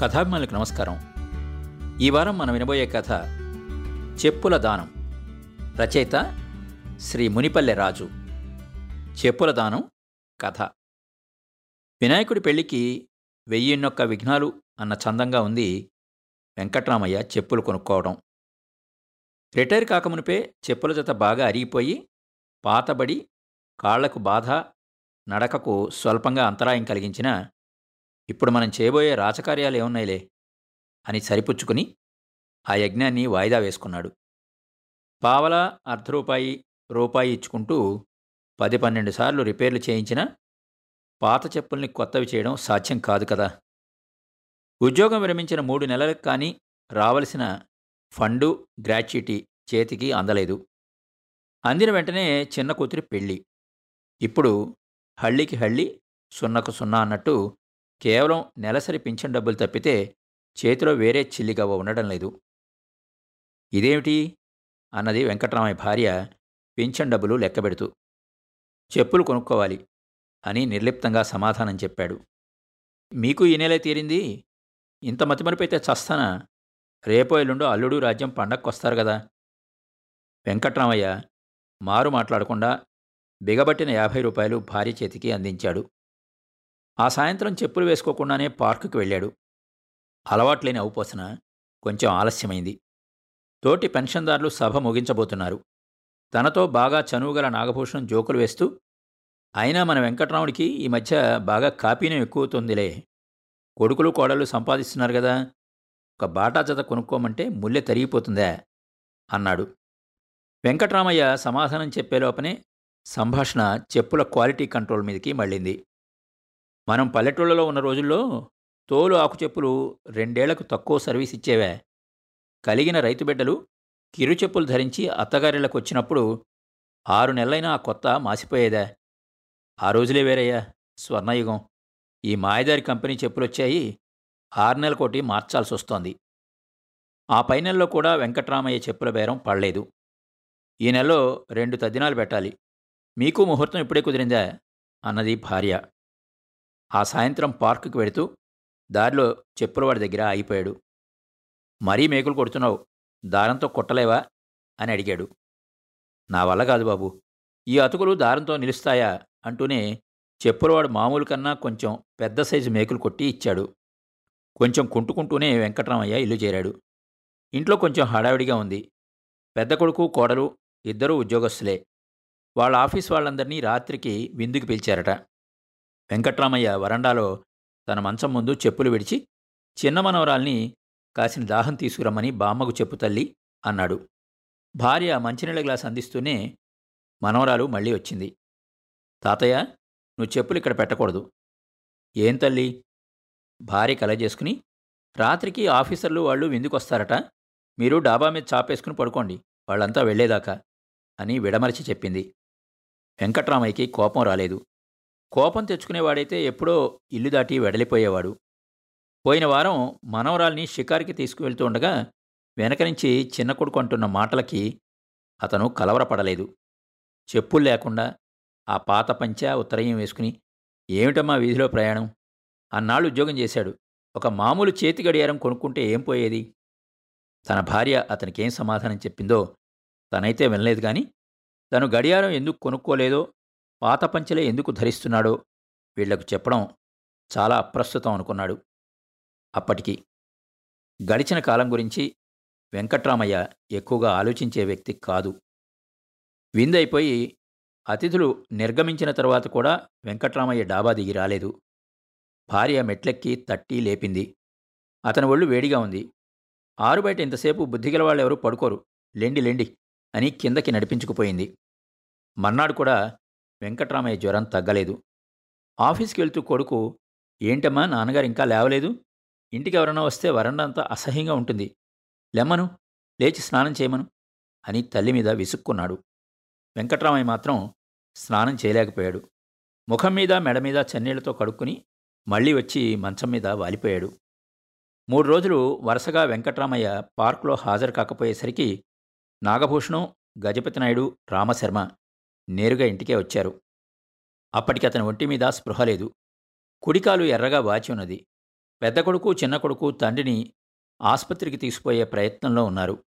కథాభిమానులకు నమస్కారం. ఈ వారం మనం వినబోయే కథ చెప్పుల దానం. రచయిత శ్రీ మునిపల్లె రాజు. చెప్పుల దానం కథ. వినాయకుడి పెళ్ళికి వెయ్యిన్నొక్క విఘ్నాలు అన్న చందంగా ఉంది వెంకట్రామయ్య చెప్పులు కొనుక్కోవడం. రిటైర్ కాకమునిపే చెప్పుల జత బాగా అరిగిపోయి పాతబడి కాళ్ళకు బాధ నడకకు స్వల్పంగా అంతరాయం కలిగించిన ఇప్పుడు మనం చేయబోయే రాచకార్యాలు ఏమున్నాయిలే? అని సరిపుచ్చుకుని ఆ యజ్ఞాన్ని వాయిదా వేసుకున్నాడు. పావల అర్ధ రూపాయి రూపాయి ఇచ్చుకుంటూ పది పన్నెండు సార్లు రిపేర్లు చేయించినా పాత చెప్పుల్ని కొత్తవి చేయడం సాధ్యం కాదు కదా. ఉద్యోగం విరమించిన మూడు నెలలకు కానీ రావలసిన ఫండు గ్రాట్యుటీ చేతికి అందలేదు. అందిన వెంటనే చిన్న కూతురి పెళ్ళి. ఇప్పుడు హళ్ళికి హళ్ళి సున్నకు సున్నా అన్నట్టు కేవలం నెలసరి పింఛన్ డబ్బులు తప్పితే చేతిలో వేరే చిల్లిగవ్వ ఉండడం లేదు. ఇదేమిటి? అన్నది వెంకట్రామయ్య భార్య పింఛన్ డబ్బులు లెక్కబెడుతూ. చెప్పులు కొనుక్కోవాలి అని నిర్లిప్తంగా సమాధానం చెప్పాడు. మీకు ఈ నెలే తీరింది? ఇంత మతిమరిపైతే చస్తానా? రేపో ఎల్లుండో అల్లుడు రాజ్యం పండక్కొస్తారు కదా? వెంకట్రామయ్య మారు మాట్లాడకుండా బిగబట్టిన యాభై రూపాయలు భార్య చేతికి అందించాడు. ఆ సాయంత్రం చెప్పులు వేసుకోకుండానే పార్కుకి వెళ్ళాడు. అలవాట్లేని అవుపోసన కొంచెం ఆలస్యమైంది. తోటి పెన్షన్దారులు సభ ముగించబోతున్నారు. తనతో బాగా చనువుగల నాగభూషణం జోకులు వేస్తూ అయినా మన వెంకట్రాముడికి ఈ మధ్య బాగా కాపీనం ఎక్కువవుతుందిలే. కొడుకులు కోడళ్ళు సంపాదిస్తున్నారు కదా. ఒక బాటా జత కొనుక్కోమంటే ముల్లె తరిగిపోతుందా? అన్నాడు. వెంకట్రామయ్య సమాధానం చెప్పేలోపనే సంభాషణ చెప్పుల క్వాలిటీ కంట్రోల్ మీదకి మళ్ళింది. మనం పల్లెటూళ్ళలో ఉన్న రోజుల్లో తోలు ఆకు చెప్పులు రెండేళ్ళకు తక్కువ సర్వీస్ ఇచ్చేవే. కలిగిన రైతు బిడ్డలు కిరు చెప్పులు ధరించి అత్తగారిళ్ళకు వచ్చినప్పుడు ఆరు నెలలైనా ఆ కొత్త మాసిపోయేదా. ఆ రోజులే వేరయ్యా స్వర్ణయుగం. ఈ మాయదారి కంపెనీ చెప్పులొచ్చాయి ఆరు నెలకోటి మార్చాల్సి వస్తోంది ఆ పై నెలలో కూడా వెంకట్రామయ్య చెప్పుల బేరం పడలేదు. ఈ నెలలో రెండు తద్దినాలు పెట్టాలి. మీకు ముహూర్తం ఇప్పుడే కుదిరిందా? అన్నది భార్య. ఆ సాయంత్రం పార్కుకి వెడుతూ దారిలో చెప్పులవాడి దగ్గర ఆగిపోయాడు. మరీ మేకులు కొడుతున్నావు దారంతో కొట్టలేవా? అని అడిగాడు. నా వల్ల కాదు బాబు ఈ అతుకులు దారంతో నిలుస్తాయా? అంటూనే చెప్పులవాడు మామూలు కన్నా కొంచెం పెద్ద సైజు మేకులు కొట్టి ఇచ్చాడు. కొంచెం కుంటుకుంటూనే వెంకటరామయ్య ఇల్లు చేరాడు. ఇంట్లో కొంచెం హడావిడిగా ఉంది. పెద్ద కొడుకు కోడలు ఇద్దరూ ఉద్యోగస్తులే. వాళ్ళ ఆఫీస్ వాళ్ళందరినీ రాత్రికి విందుకు పిలిచారట. వెంకట్రామయ్య వరండాలో తన మంచం ముందు చెప్పులు విడిచి చిన్న మనవరాల్ని కాసిన దాహం తీసుకురమ్మని బామ్మకు చెప్పు తల్లి అన్నాడు. భార్య మంచినీళ్ళ గ్లాస్ అందిస్తూనే మనవరాలు మళ్ళీ వచ్చింది. తాతయ్య నువ్వు చెప్పులు ఇక్కడ పెట్టకూడదు. ఏం తల్లి? భార్య కలగజేసుకుని రాత్రికి ఆఫీసర్లు వాళ్ళు విందుకొస్తారట. మీరు డాబా మీద చాపేసుకుని పడుకోండి వాళ్ళంతా వెళ్ళేదాకా అని విడమరచి చెప్పింది. వెంకట్రామయ్యకి కోపం రాలేదు. కోపం తెచ్చుకునేవాడైతే ఎప్పుడో ఇల్లు దాటి వెడలిపోయేవాడు. పోయిన వారం మనవరాల్ని షికారికి తీసుకువెళ్తూ ఉండగా వెనక నుంచి చిన్న కొడుకు అంటున్న మాటలకి అతను కలవరపడలేదు. చెప్పులు లేకుండా ఆ పాత పంచ ఉత్తరయం వేసుకుని ఏమిటమ్మా వీధిలో ప్రయాణం? అన్నాళ్ళు ఉద్యోగం చేశాడు. ఒక మామూలు చేతి గడియారం కొనుక్కుంటే ఏం పోయేది? తన భార్య అతనికేం సమాధానం చెప్పిందో తనైతే వినలేదు కానీ తను గడియారం ఎందుకు కొనుక్కోలేదో పాత పంచలే ఎందుకు ధరిస్తున్నాడో వీళ్ళకు చెప్పడం చాలా అప్రస్తుతం అనుకున్నాడు. అప్పటికి గడిచిన కాలం గురించి వెంకట్రామయ్య ఎక్కువగా ఆలోచించే వ్యక్తి కాదు. విందైపోయి అతిథులు నిర్గమించిన తరువాత కూడా వెంకట్రామయ్య డాబా దిగి రాలేదు. భార్య మెట్లెక్కి తట్టి లేపింది. అతని ఒళ్ళు వేడిగా ఉంది. ఆరు బయట ఇంతసేపు బుద్ధిగలవాళ్ళెవరూ పడుకోరు. లెండి లెండి అని కిందకి నడిపించుకుపోయింది. మర్నాడు కూడా వెంకట్రామయ్య జ్వరం తగ్గలేదు. ఆఫీస్కి వెళ్తూ కొడుకు ఏంటమ్మా నాన్నగారు ఇంకా లేవలేదు? ఇంటికి ఎవరైనా వస్తే వరండంతా అసహ్యంగా ఉంటుంది. లెమ్మను లేచి స్నానం చేయమను అని తల్లి మీద విసుక్కున్నాడు. వెంకట్రామయ్య మాత్రం స్నానం చేయలేకపోయాడు. ముఖం మీద మెడ మీద చెన్నీళ్ళతో కడుక్కుని మళ్ళీ వచ్చి మంచం మీద వాలిపోయాడు. మూడు రోజులు వరుసగా వెంకట్రామయ్య పార్కులో హాజరు కాకపోయేసరికి నాగభూషణం గజపతి నాయుడు రామశర్మ నేరుగా ఇంటికే వచ్చారు. అప్పటికి అతని ఒంటి మీద స్పృహ లేదు. కుడికాలు ఎర్రగా వాచి ఉన్నది. పెద్ద కొడుకు చిన్న కొడుకు తండ్రిని ఆసుపత్రికి తీసుకుపోయే ప్రయత్నంలో ఉన్నారు.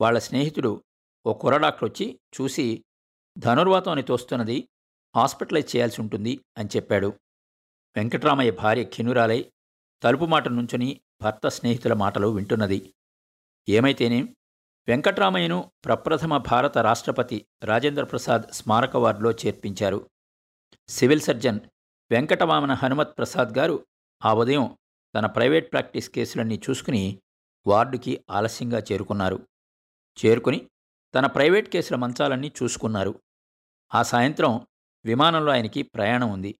వాళ్ళ స్నేహితుడు ఓ కుర్ర డాక్టర్ వచ్చి చూసి ధనుర్వాతం అని తోస్తున్నది హాస్పిటలైజ్ చేయాల్సి ఉంటుంది అని చెప్పాడు. వెంకట్రామయ్య భార్య కినురాలై తలుపు మాట నుంచుని భర్త స్నేహితుల మాటలు వింటున్నది. ఏమైతేనేం? వెంకట్రామయ్యను ప్రప్రథమ భారత రాష్ట్రపతి రాజేంద్ర ప్రసాద్ స్మారక వార్డులో చేర్పించారు. సివిల్ సర్జన్ వెంకటవామన హనుమత్ ప్రసాద్ గారు ఆ ఉదయం తన ప్రైవేట్ ప్రాక్టీస్ కేసులన్నీ చూసుకుని వార్డుకి ఆలస్యంగా చేరుకున్నారు. చేరుకుని తన ప్రైవేట్ కేసుల మంచాలన్నీ చూసుకున్నారు. ఆ సాయంత్రం విమానంలో ఆయనకి ప్రయాణం ఉంది.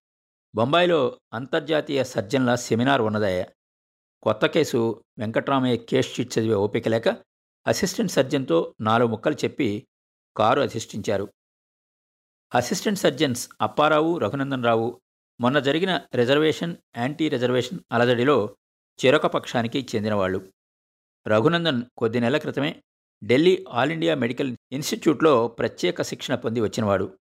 బొంబాయిలో అంతర్జాతీయ సర్జన్ల సెమినార్ ఉన్నదయ్య కొత్త కేసు వెంకట్రామయ్య కేస్ షీట్ చదివే ఓపిక లేక అసిస్టెంట్ సర్జన్తో నాలుగు ముక్కలు చెప్పి కారు అధిష్ఠించారు అసిస్టెంట్ సర్జన్స్ అప్పారావు రఘునందన్ రావు మొన్న జరిగిన రిజర్వేషన్ యాంటీ రిజర్వేషన్ అలజడిలో చెరొక పక్షానికి చెందినవాళ్ళు. రఘునందన్ కొద్ది నెలల క్రితమే ఢిల్లీ ఆల్ ఇండియా మెడికల్ ఇన్స్టిట్యూట్లో ప్రత్యేక శిక్షణ పొంది వచ్చినవాడు.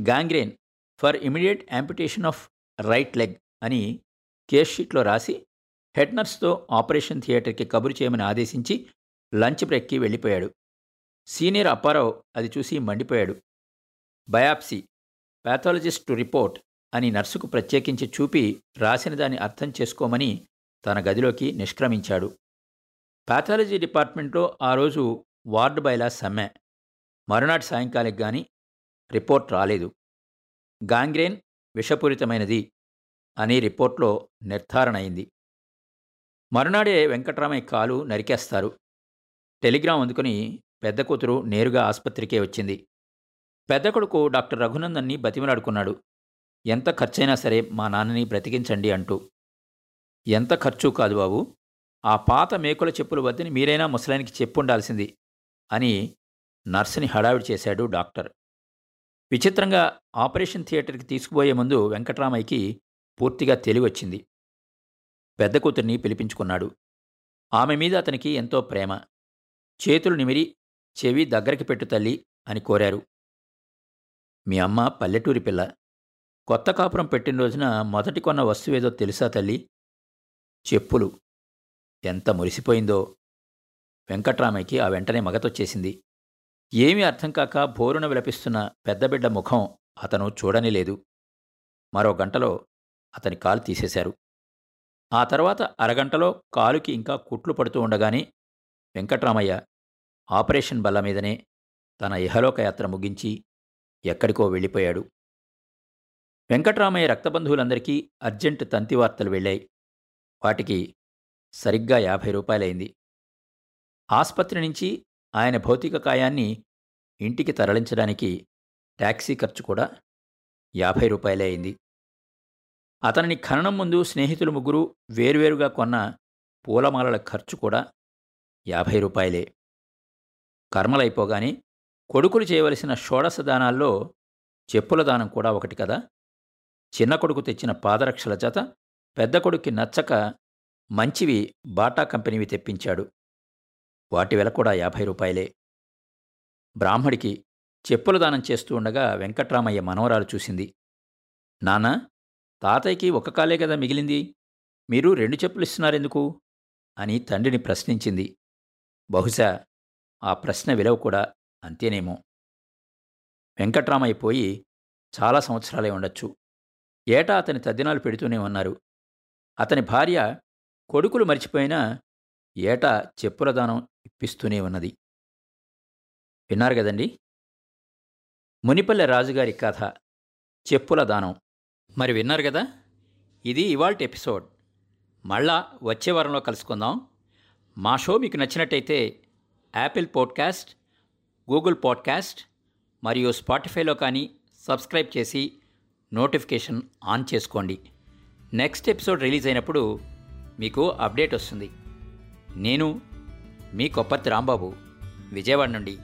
Gangrene for immediate amputation of right leg అని కేస్ షీట్లో రాసి హెడ్ నర్స్తో ఆపరేషన్ థియేటర్కి కబురు చేయమని ఆదేశించి లంచ్ బ్రేక్కి వెళ్ళిపోయాడు. సీనియర్ అప్పారావు అది చూసి మండిపోయాడు. బయాప్సీ ప్యాథాలజిస్ట్ టు రిపోర్ట్ అని నర్సుకు ప్రత్యేకించి చూపి రాసిన దాన్ని అర్థం చేసుకోమని తన గదిలోకి నిష్క్రమించాడు. ప్యాథాలజీ డిపార్ట్మెంట్లో ఆ రోజు వార్డు బైలా సమ్మె. మరునాటి సాయంకాలికి గాని రిపోర్ట్ రాలేదు. గాంగ్రేన్ విషపూరితమైనది అని రిపోర్ట్లో నిర్ధారణ అయింది. మరునాడే వెంకట్రామయ్య కాలు నరికేస్తారు. టెలిగ్రామ్ అందుకుని పెద్ద కూతురు నేరుగా ఆసుపత్రికే వచ్చింది. పెద్ద కొడుకు డాక్టర్ రఘునందన్ని బతిమలాడుకున్నాడు. ఎంత ఖర్చైనా సరే మా నాన్నని బ్రతికించండి అంటూ. ఎంత ఖర్చు కాదు బాబు. ఆ పాత మేకుల చెప్పుల వద్దని మీరైనా ముసలానికి చెప్పుండాల్సింది అని నర్సుని హడావిడి చేశాడు డాక్టర్. విచిత్రంగా ఆపరేషన్ థియేటర్కి తీసుకుపోయే ముందు వెంకట్రామయ్యకి పూర్తిగా తెలివచ్చింది. పెద్ద కూతుర్ని పిలిపించుకున్నాడు. ఆమె మీద అతనికి ఎంతో ప్రేమ. చేతులు నిమిరి చెవి దగ్గరికి పెట్టు తల్లి అని కోరారు. మీ అమ్మ పల్లెటూరి పిల్ల. కొత్త కాపురం పెట్టిన రోజున మొదటి కొన్న వస్తువేదో తెలుసా తల్లి? చెప్పులు. ఎంత మురిసిపోయిందో. వెంకట్రామయ్యకి ఆ వెంటనే మగతొచ్చేసింది. ఏమీ అర్థం కాక బోరున విలపిస్తున్న పెద్దబిడ్డ ముఖం అతను చూడని లేదు. మరో గంటలో అతని కాలు తీసేశారు. ఆ తర్వాత అరగంటలో కాలుకి ఇంకా కుట్లు పడుతూ ఉండగానే వెంకట్రామయ్య ఆపరేషన్ బల్ల మీదనే తన ఇహలోకయాత్ర ముగించి ఎక్కడికో వెళ్ళిపోయాడు. వెంకట్రామయ్య రక్తబంధువులందరికీ అర్జెంట్ తంతి వార్తలు వెళ్ళాయి. వాటికి సరిగ్గా యాభై రూపాయలైంది. ఆస్పత్రి నుంచి ఆయన భౌతిక కాయాన్ని ఇంటికి తరలించడానికి ట్యాక్సీ ఖర్చు కూడా యాభై రూపాయలే అయింది. అతనిని ఖననం ముందు స్నేహితులు ముగ్గురు వేరువేరుగా కొన్న పూలమాలల ఖర్చు కూడా యాభై రూపాయలే. కర్మలైపోగానే కొడుకులు చేయవలసిన షోడశ దానాల్లో చెప్పుల దానం కూడా ఒకటి కదా? చిన్న కొడుకు తెచ్చిన పాదరక్షల జత పెద్ద కొడుక్కి నచ్చక మంచివి బాటా కంపెనీవి తెప్పించాడు. వాటి వెల కూడా యాభై రూపాయలే. బ్రాహ్మడికి చెప్పుల దానం చేస్తూ ఉండగా వెంకట్రామయ్య మనవరాలు చూసింది. నానా తాతయ్యకి ఒక కాలే కదా మిగిలింది. మీరు రెండు చెప్పులు ఇస్తున్నారెందుకు అని తండ్రిని ప్రశ్నించింది. బహుశా ఆ ప్రశ్న విలువ కూడా అంతేనేమో. వెంకట్రామయ్య పోయి చాలా సంవత్సరాలే ఉండొచ్చు. ఏటా అతని తద్దినాలు పెడుతూనే ఉన్నారు. అతని భార్య కొడుకులు మర్చిపోయినా ఏటా చెప్పుల దానం ఇప్పిస్తూనే ఉన్నది. విన్నారు కదండి? మునిపల్లె రాజుగారి కథ చెప్పుల దానం. మరి విన్నారు కదా? ఇది ఇవాల్టి ఎపిసోడ్. మళ్ళా వచ్చే వారంలో కలుసుకుందాం. మా షో మీకు నచ్చినట్టయితే యాపిల్ పాడ్కాస్ట్ గూగుల్ పాడ్కాస్ట్ మరియు స్పాటిఫైలో కానీ సబ్స్క్రైబ్ చేసి నోటిఫికేషన్ ఆన్ చేసుకోండి. నెక్స్ట్ ఎపిసోడ్ రిలీజ్ అయినప్పుడు మీకు అప్డేట్ వస్తుంది. నేను మీ కొప్పతి రాంబాబు విజయవాడ నుండి